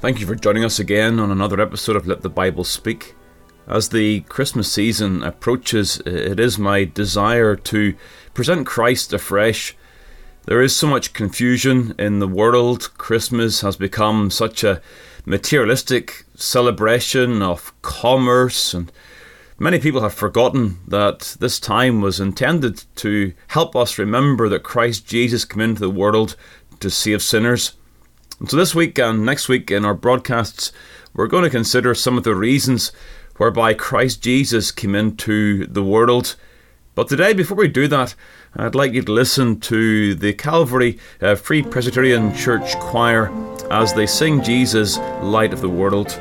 Thank you for joining us again on another episode of Let the Bible Speak. As the Christmas season approaches, it is my desire to present Christ afresh. There is so much confusion in the world. Christmas has become such a materialistic celebration of commerce, and many people have forgotten that this time was intended to help us remember that Christ Jesus came into the world to save sinners. And so this week and next week in our broadcasts, we're going to consider some of the reasons whereby Christ Jesus came into the world. But today, before we do that, I'd like you to listen to the Calvary uh, Free Presbyterian Church Choir as they sing Jesus, Light of the World.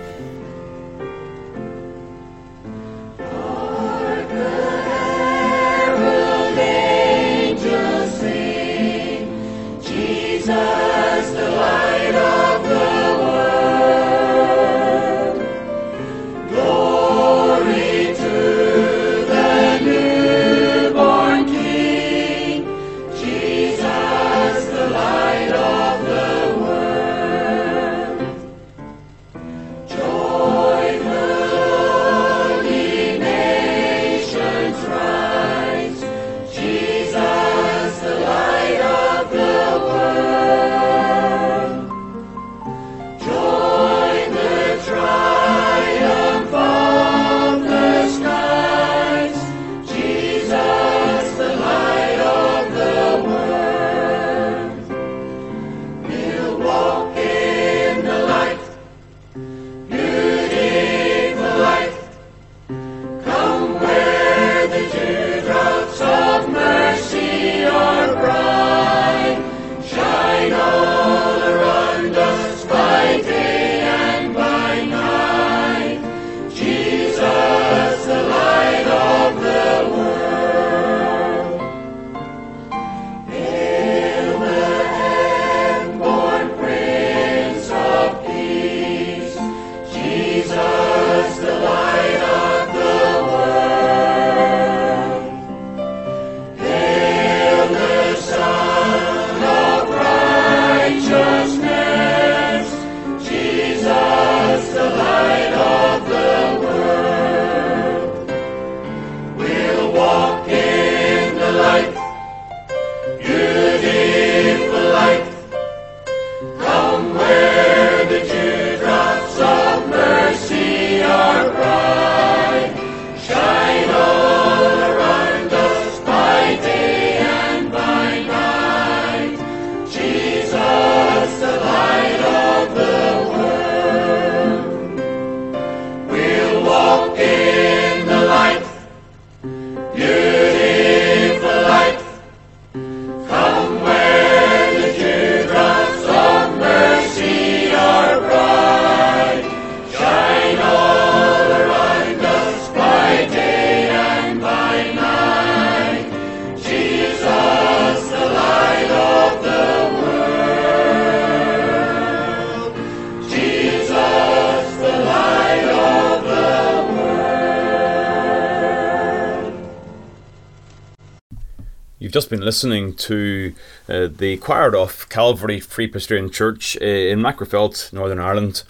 Listening to uh, the choir of Calvary Free Presbyterian Church uh, in Magherafelt, Northern Ireland.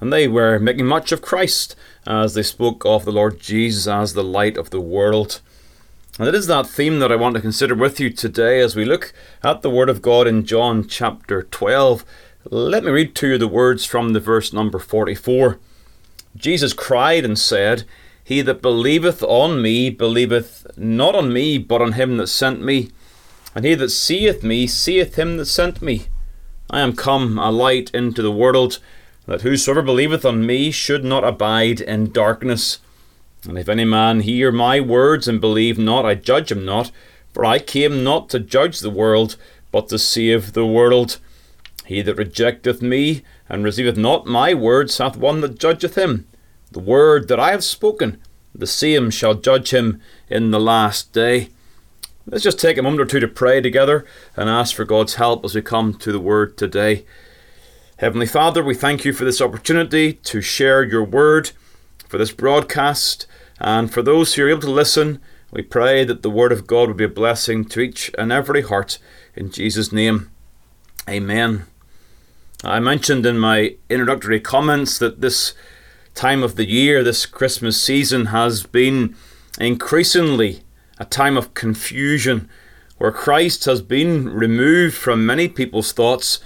And they were making much of Christ as they spoke of the Lord Jesus as the light of the world. And it is that theme that I want to consider with you today as we look at the Word of God in John chapter 12. Let me read to you the words from the verse number 44. Jesus cried and said, he that believeth on me believeth not on me, but on him that sent me. And he that seeth me seeth him that sent me. I am come a light into the world, that whosoever believeth on me should not abide in darkness. And if any man hear my words and believe not, I judge him not, for I came not to judge the world, but to save the world. He that rejecteth me and receiveth not my words hath one that judgeth him. The word that I have spoken, the same shall judge him in the last day. Let's just take a moment or two to pray together and ask for God's help as we come to the word today. Heavenly Father, we thank you for this opportunity to share your word, for this broadcast, and for those who are able to listen. We pray that the word of God will be a blessing to each and every heart. In Jesus' name, amen. I mentioned in my introductory comments that this time of the year, this Christmas season, has been increasingly a time of confusion where Christ has been removed from many people's thoughts,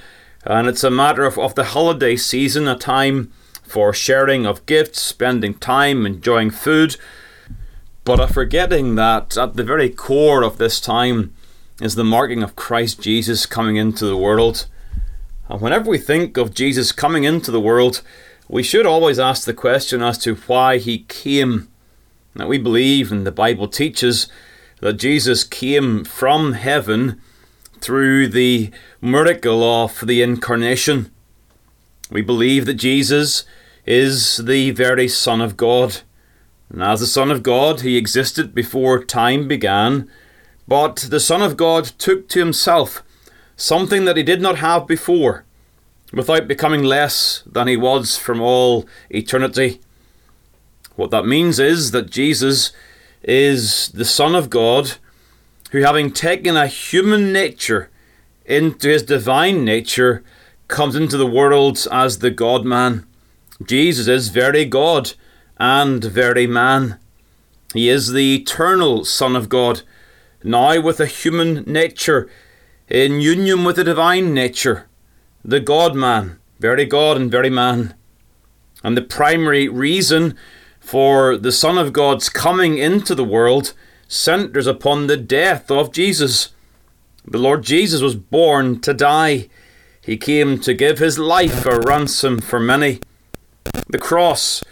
and it's a matter of, of the holiday season, a time for sharing of gifts, spending time, enjoying food, but a forgetting that at the very core of this time is the marking of Christ Jesus coming into the world. And whenever we think of Jesus coming into the world, we should always ask the question as to why he came. Now, we believe, and the Bible teaches, that Jesus came from heaven through the miracle of the incarnation. We believe that Jesus is the very Son of God. And as the Son of God, he existed before time began, but the Son of God took to himself something that he did not have before, without becoming less than he was from all eternity. What that means is that Jesus is the Son of God, who, having taken a human nature into his divine nature, comes into the world as the God man. Jesus is very God and very man. He is the eternal Son of God, now with a human nature, in union with the divine nature, the God man, very God and very man. And the primary reason for the Son of God's coming into the world centers upon the death of Jesus. The Lord Jesus was born to die. He came to give his life a ransom for many. The cross,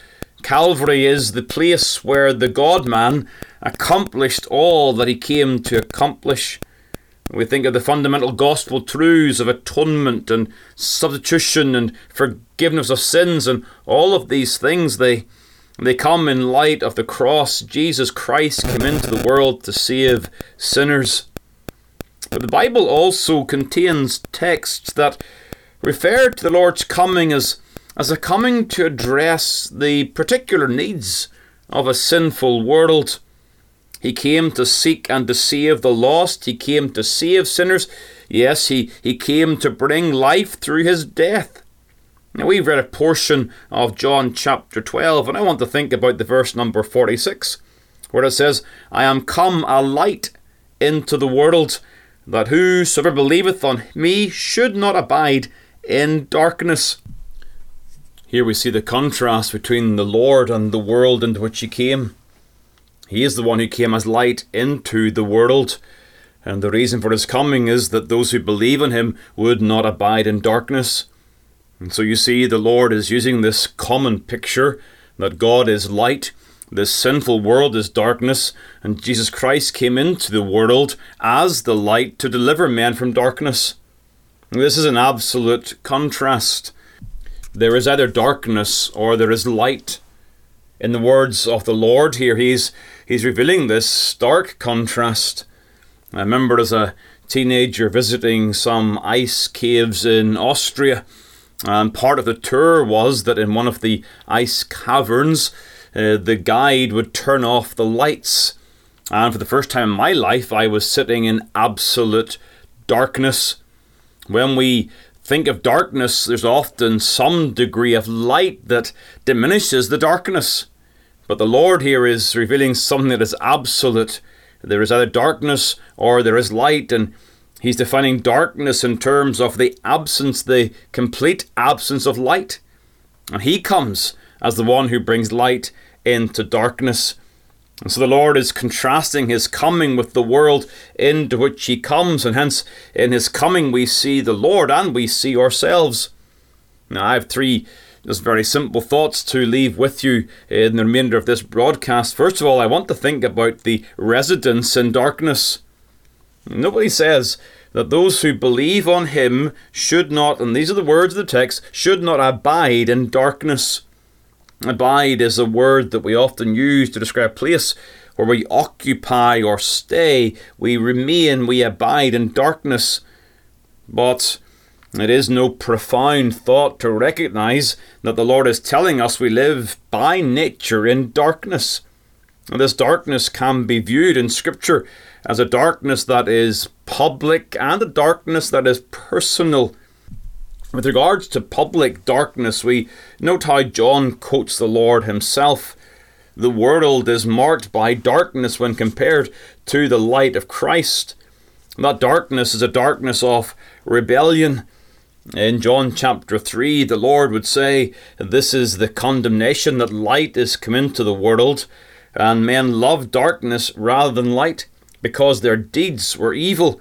Calvary, is the place where the God man accomplished all that he came to accomplish. We think of the fundamental gospel truths of atonement and substitution and forgiveness of sins and all of these things. They they come in light of the cross. Jesus Christ came into the world to save sinners. But the Bible also contains texts that refer to the Lord's coming as, as a coming to address the particular needs of a sinful world. He came to seek and to save the lost. He came to save sinners. Yes, he, he came to bring life through his death. Now, we've read a portion of John chapter 12, and I want to think about the verse number 46, where it says, I am come a light into the world, that whosoever believeth on me should not abide in darkness. Here we see the contrast between the Lord and the world into which he came. He is the one who came as light into the world. And the reason for his coming is that those who believe in him would not abide in darkness. And so you see, the Lord is using this common picture that God is light, this sinful world is darkness, and Jesus Christ came into the world as the light to deliver men from darkness. This is an absolute contrast. There is either darkness or there is light. In the words of the Lord here, he's, he's revealing this stark contrast. I remember as a teenager visiting some ice caves in Austria and part of the tour was that in one of the ice caverns, uh, the guide would turn off the lights. And for the first time in my life, I was sitting in absolute darkness. When we think of darkness, there's often some degree of light that diminishes the darkness. But the Lord here is revealing something that is absolute. There is either darkness or there is light, and He's defining darkness in terms of the absence, the complete absence of light. And he comes as the one who brings light into darkness. And so the Lord is contrasting his coming with the world into which he comes, and hence in his coming we see the Lord and we see ourselves. Now, I have three just very simple thoughts to leave with you in the remainder of this broadcast. First of all, I want to think about the residence in darkness. Nobody says that those who believe on him should not, and these are the words of the text, should not abide in darkness. Abide is a word that we often use to describe place where we occupy or stay, we remain, we abide in darkness. But it is no profound thought to recognize that the Lord is telling us we live by nature in darkness. And this darkness can be viewed in Scripture as a darkness that is public and a darkness that is personal. With regards to public darkness, we note how John quotes the Lord himself. The world is marked by darkness when compared to the light of Christ. That darkness is a darkness of rebellion. In John chapter 3, the Lord would say, This is the condemnation that light is come into the world, and men love darkness rather than light, because their deeds were evil.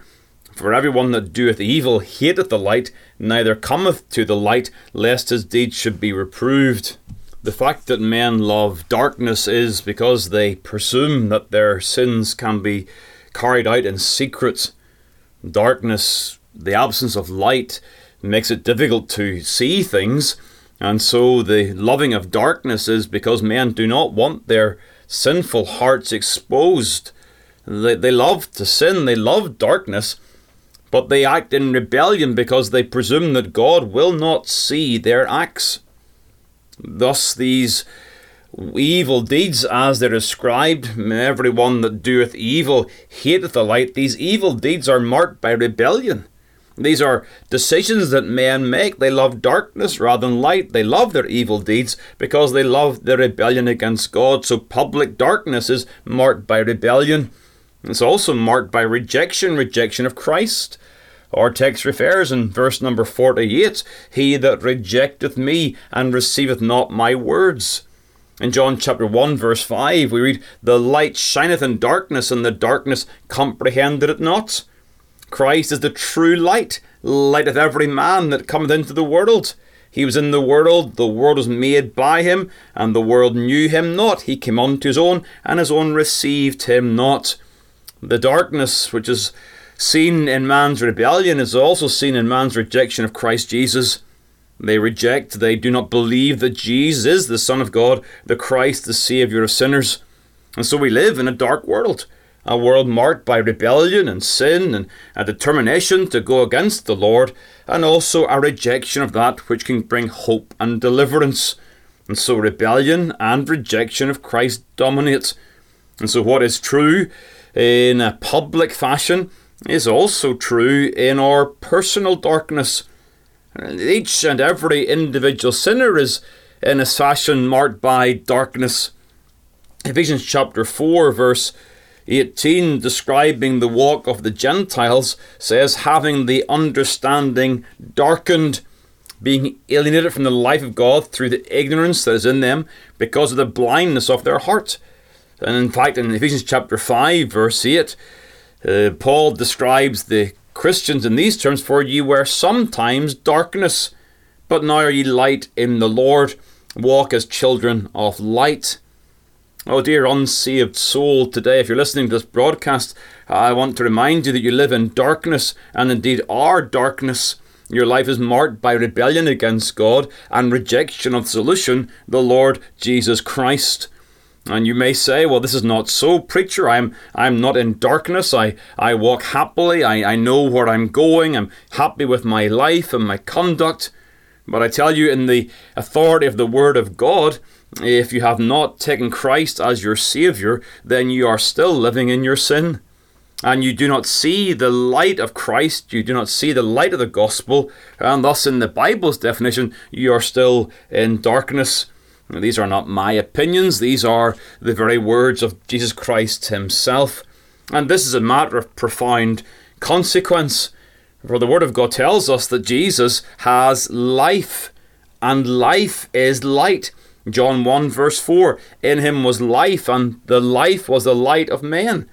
For everyone that doeth evil hateth the light, neither cometh to the light, lest his deeds should be reproved. The fact that men love darkness is because they presume that their sins can be carried out in secret. Darkness, the absence of light, makes it difficult to see things, and so the loving of darkness is because men do not want their sinful hearts exposed. They, they love to sin, they love darkness, but they act in rebellion because they presume that God will not see their acts. Thus, these evil deeds, as they're described, everyone that doeth evil hateth the light, these evil deeds are marked by rebellion. These are decisions that men make. They love darkness rather than light. They love their evil deeds because they love their rebellion against God. So public darkness is marked by rebellion. It's also marked by rejection, rejection of Christ. Our text refers in verse number 48 He that rejecteth me and receiveth not my words. In John chapter 1, verse 5, we read, The light shineth in darkness, and the darkness comprehended it not. Christ is the true light, light of every man that cometh into the world. He was in the world, the world was made by him, and the world knew him not. He came unto his own, and his own received him not. The darkness which is seen in man's rebellion is also seen in man's rejection of Christ Jesus. They reject, they do not believe that Jesus is the Son of God, the Christ, the Saviour of sinners. And so we live in a dark world, a world marked by rebellion and sin and a determination to go against the Lord, and also a rejection of that which can bring hope and deliverance. And so rebellion and rejection of Christ dominates. And so what is true in a public fashion is also true in our personal darkness. Each and every individual sinner is in a fashion marked by darkness. Ephesians chapter 4, verse 18, describing the walk of the Gentiles, says, having the understanding darkened, being alienated from the life of God through the ignorance that is in them because of the blindness of their heart. And in fact, in Ephesians chapter 5, verse 8, uh, Paul describes the Christians in these terms For ye were sometimes darkness, but now are ye light in the Lord. Walk as children of light. Oh, dear unsaved soul, today, if you're listening to this broadcast, I want to remind you that you live in darkness, and indeed are darkness. Your life is marked by rebellion against God and rejection of the solution, the Lord Jesus Christ. And you may say, well, this is not so, preacher. I'm I'm not in darkness. I, I walk happily. I, I know where I'm going. I'm happy with my life and my conduct. But I tell you, in the authority of the Word of God, if you have not taken Christ as your Saviour, then you are still living in your sin. And you do not see the light of Christ, you do not see the light of the gospel, and thus, in the Bible's definition, you are still in darkness. These are not my opinions, these are the very words of Jesus Christ himself. And this is a matter of profound consequence. For the Word of God tells us that Jesus has life, and life is light. John 1, verse 4 In him was life, and the life was the light of men.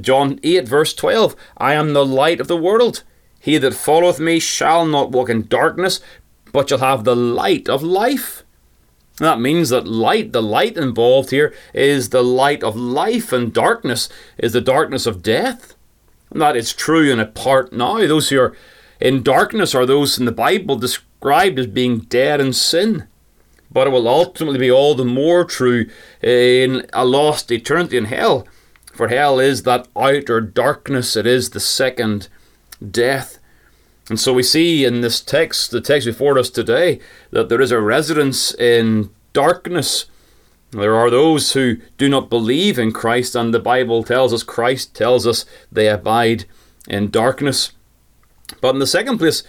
John 8, verse 12 I am the light of the world. He that followeth me shall not walk in darkness, but shall have the light of life. That means that light, the light involved here, is the light of life, and darkness is the darkness of death. And that is true in a part now. Those who are in darkness are those in the Bible described as being dead in sin. But it will ultimately be all the more true in a lost eternity in hell. For hell is that outer darkness, it is the second death. And so we see in this text, the text before us today, that there is a residence in darkness. There are those who do not believe in Christ, and the Bible tells us, Christ tells us, they abide in darkness. But in the second place,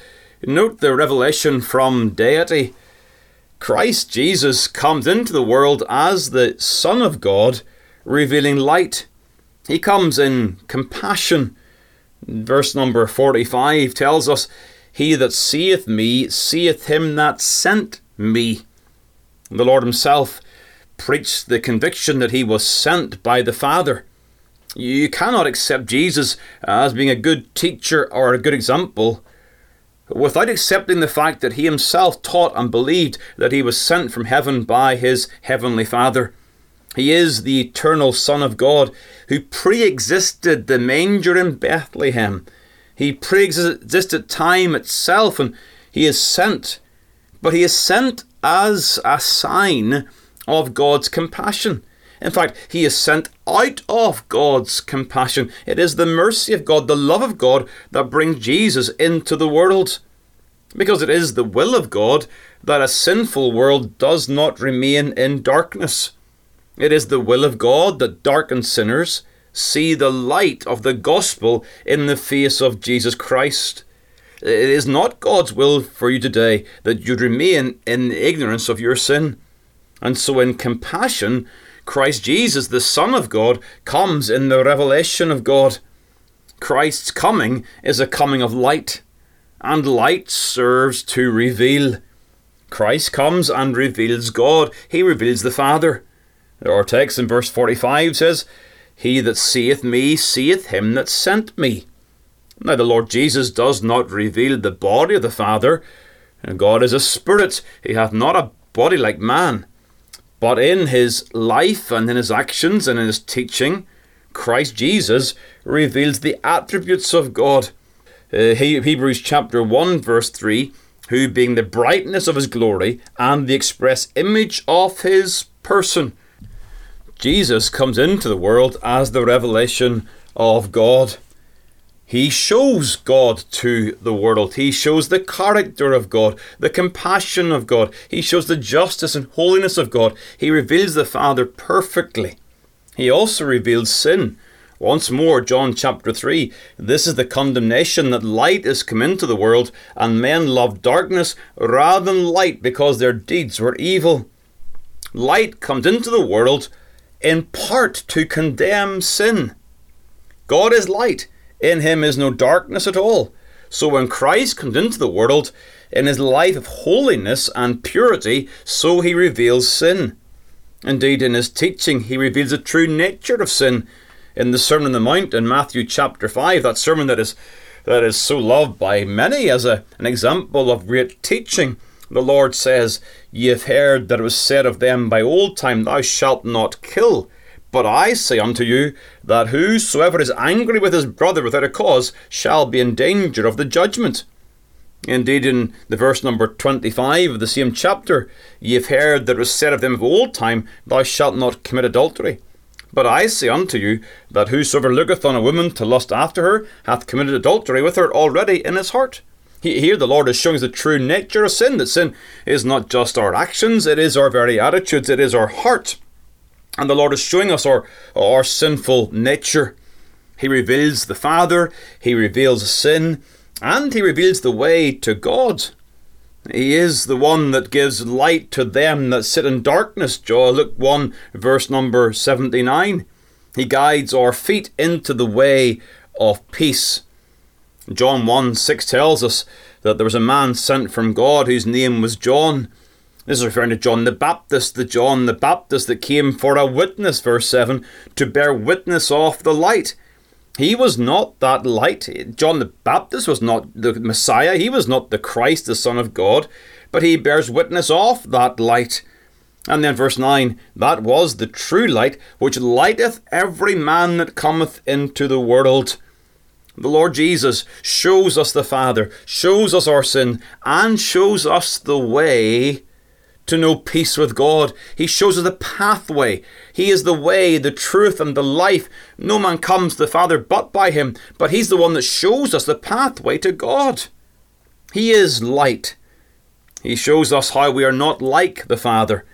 note the revelation from deity. Christ Jesus comes into the world as the Son of God, revealing light. He comes in compassion Verse number 45 tells us, He that seeth me seeth him that sent me. The Lord Himself preached the conviction that He was sent by the Father. You cannot accept Jesus as being a good teacher or a good example without accepting the fact that He Himself taught and believed that He was sent from heaven by His Heavenly Father. He is the eternal Son of God who pre existed the manger in Bethlehem. He pre existed time itself and he is sent. But he is sent as a sign of God's compassion. In fact, he is sent out of God's compassion. It is the mercy of God, the love of God, that brings Jesus into the world. Because it is the will of God that a sinful world does not remain in darkness. It is the will of God that darkened sinners see the light of the gospel in the face of Jesus Christ. It is not God's will for you today that you'd remain in ignorance of your sin. And so, in compassion, Christ Jesus, the Son of God, comes in the revelation of God. Christ's coming is a coming of light, and light serves to reveal. Christ comes and reveals God, He reveals the Father. Our text in verse 45 says, He that seeth me seeth him that sent me. Now, the Lord Jesus does not reveal the body of the Father. God is a spirit, He hath not a body like man. But in His life and in His actions and in His teaching, Christ Jesus reveals the attributes of God. Uh, Hebrews chapter 1, verse 3 Who being the brightness of His glory and the express image of His person, Jesus comes into the world as the revelation of God. He shows God to the world. He shows the character of God, the compassion of God. He shows the justice and holiness of God. He reveals the Father perfectly. He also reveals sin. Once more, John chapter 3 this is the condemnation that light is come into the world, and men love darkness rather than light because their deeds were evil. Light comes into the world in part to condemn sin. God is light, in him is no darkness at all. So when Christ comes into the world, in his life of holiness and purity, so he reveals sin. Indeed, in his teaching, he reveals the true nature of sin. In the Sermon on the Mount in Matthew chapter 5, that sermon that is, that is so loved by many as a, an example of great teaching, the Lord says, Ye have heard that it was said of them by old time, Thou shalt not kill. But I say unto you, that whosoever is angry with his brother without a cause shall be in danger of the judgment. Indeed, in the verse number 25 of the same chapter, ye have heard that it was said of them of old time, Thou shalt not commit adultery. But I say unto you, that whosoever looketh on a woman to lust after her hath committed adultery with her already in his heart. Here, the Lord is showing us the true nature of sin that sin is not just our actions, it is our very attitudes, it is our heart. And the Lord is showing us our, our sinful nature. He reveals the Father, He reveals sin, and He reveals the way to God. He is the one that gives light to them that sit in darkness. Joel, Luke 1, verse number 79. He guides our feet into the way of peace. John 1 6 tells us that there was a man sent from God whose name was John. This is referring to John the Baptist, the John the Baptist that came for a witness, verse 7, to bear witness of the light. He was not that light. John the Baptist was not the Messiah. He was not the Christ, the Son of God, but he bears witness of that light. And then verse 9, that was the true light, which lighteth every man that cometh into the world. The Lord Jesus shows us the Father, shows us our sin, and shows us the way to know peace with God. He shows us the pathway. He is the way, the truth, and the life. No man comes to the Father but by him, but He's the one that shows us the pathway to God. He is light. He shows us how we are not like the Father,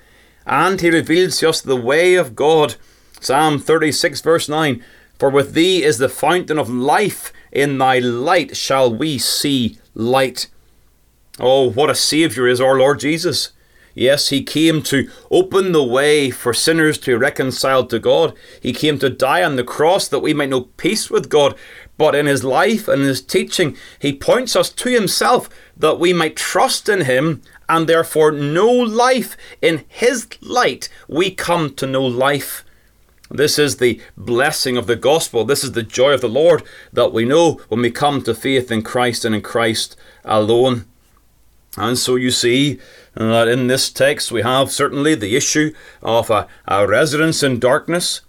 and He reveals to us the way of God. Psalm 36, verse 9 For with Thee is the fountain of life, in Thy light shall we see light. Oh, what a Saviour is our Lord Jesus! Yes, he came to open the way for sinners to be reconciled to God. He came to die on the cross that we might know peace with God. But in his life and his teaching, he points us to himself that we might trust in him and therefore know life. In his light, we come to know life. This is the blessing of the gospel. This is the joy of the Lord that we know when we come to faith in Christ and in Christ alone. And so you see that in this text we have certainly the issue of a, a residence in darkness.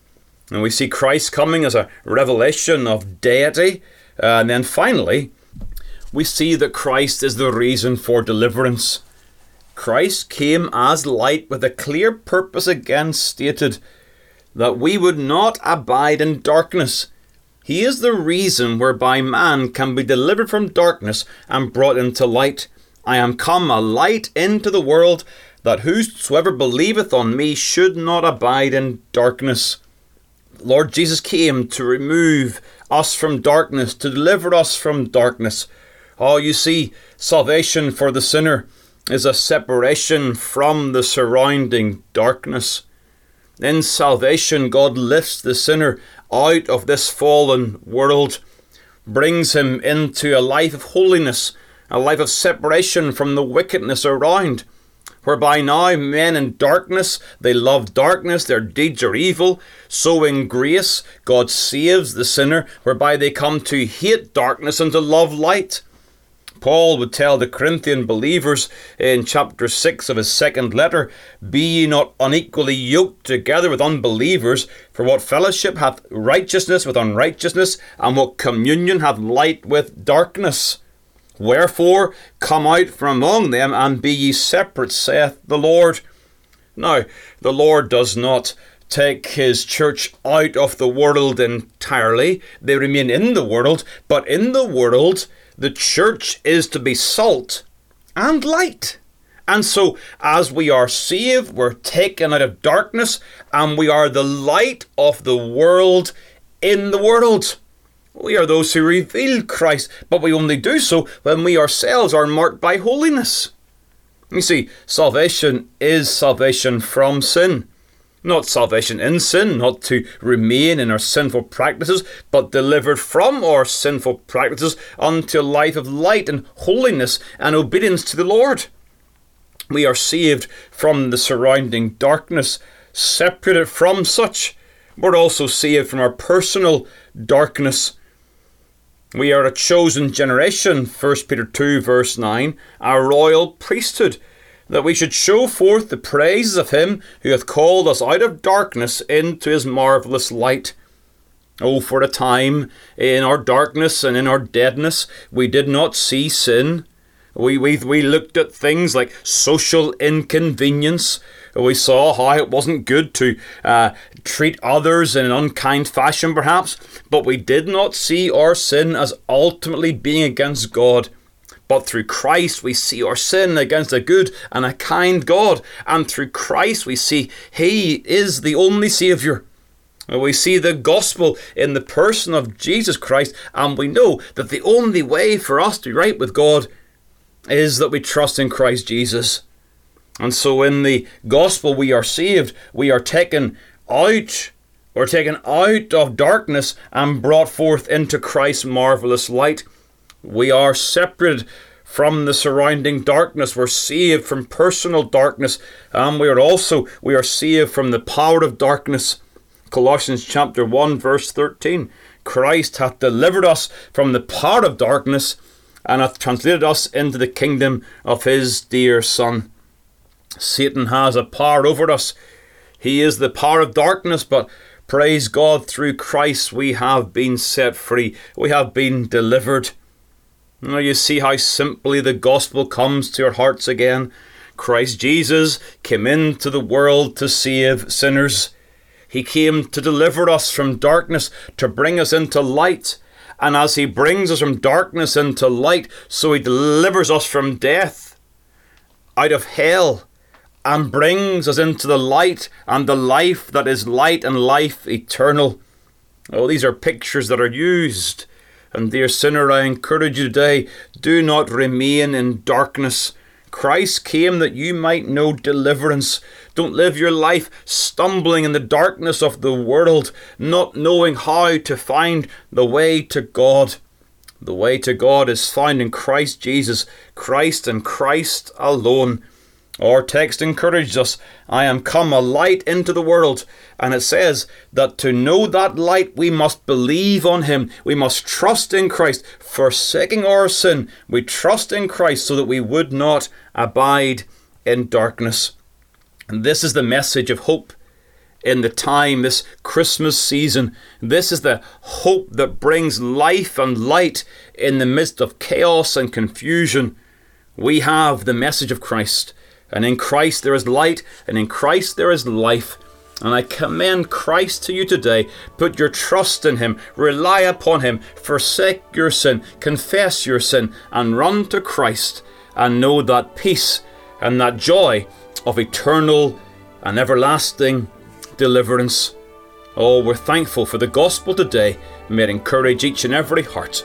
And we see Christ coming as a revelation of deity. Uh, and then finally, we see that Christ is the reason for deliverance. Christ came as light with a clear purpose again stated that we would not abide in darkness. He is the reason whereby man can be delivered from darkness and brought into light. I am come a light into the world, that whosoever believeth on me should not abide in darkness. Lord Jesus came to remove us from darkness, to deliver us from darkness. Oh, you see, salvation for the sinner is a separation from the surrounding darkness. In salvation, God lifts the sinner out of this fallen world, brings him into a life of holiness a life of separation from the wickedness around, whereby now men in darkness, they love darkness, their deeds are evil. So in grace, God saves the sinner, whereby they come to hate darkness and to love light. Paul would tell the Corinthian believers in chapter 6 of his second letter Be ye not unequally yoked together with unbelievers, for what fellowship hath righteousness with unrighteousness, and what communion hath light with darkness? Wherefore, come out from among them and be ye separate, saith the Lord. Now, the Lord does not take his church out of the world entirely. They remain in the world, but in the world, the church is to be salt and light. And so, as we are saved, we're taken out of darkness, and we are the light of the world in the world. We are those who reveal Christ, but we only do so when we ourselves are marked by holiness. You see, salvation is salvation from sin. Not salvation in sin, not to remain in our sinful practices, but delivered from our sinful practices unto a life of light and holiness and obedience to the Lord. We are saved from the surrounding darkness, separated from such. We're also saved from our personal darkness we are a chosen generation, 1 Peter 2, verse 9, a royal priesthood, that we should show forth the praises of him who hath called us out of darkness into his marvellous light. Oh, for a time, in our darkness and in our deadness, we did not see sin. We, we, we looked at things like social inconvenience. We saw how it wasn't good to uh, treat others in an unkind fashion, perhaps, but we did not see our sin as ultimately being against God. But through Christ, we see our sin against a good and a kind God. And through Christ, we see He is the only Saviour. We see the gospel in the person of Jesus Christ, and we know that the only way for us to be right with God is that we trust in Christ Jesus. And so in the gospel we are saved, we are taken out, we're taken out of darkness and brought forth into Christ's marvelous light. We are separated from the surrounding darkness. We're saved from personal darkness, and we are also we are saved from the power of darkness. Colossians chapter 1 verse 13. Christ hath delivered us from the power of darkness and hath translated us into the kingdom of his dear Son. Satan has a power over us. He is the power of darkness, but praise God, through Christ we have been set free. We have been delivered. Now you see how simply the gospel comes to your hearts again. Christ Jesus came into the world to save sinners. He came to deliver us from darkness, to bring us into light. And as He brings us from darkness into light, so He delivers us from death, out of hell, and brings us into the light and the life that is light and life eternal. Oh, these are pictures that are used. And dear sinner, I encourage you today do not remain in darkness. Christ came that you might know deliverance. Don't live your life stumbling in the darkness of the world, not knowing how to find the way to God. The way to God is found in Christ Jesus, Christ and Christ alone. Our text encourages us I am come a light into the world. And it says that to know that light, we must believe on Him. We must trust in Christ. Forsaking our sin, we trust in Christ so that we would not abide in darkness. And this is the message of hope in the time, this Christmas season. This is the hope that brings life and light in the midst of chaos and confusion. We have the message of Christ. And in Christ there is light, and in Christ there is life. And I commend Christ to you today. Put your trust in Him, rely upon Him, forsake your sin, confess your sin, and run to Christ, and know that peace and that joy of eternal and everlasting deliverance. Oh, we're thankful for the gospel today. May it encourage each and every heart.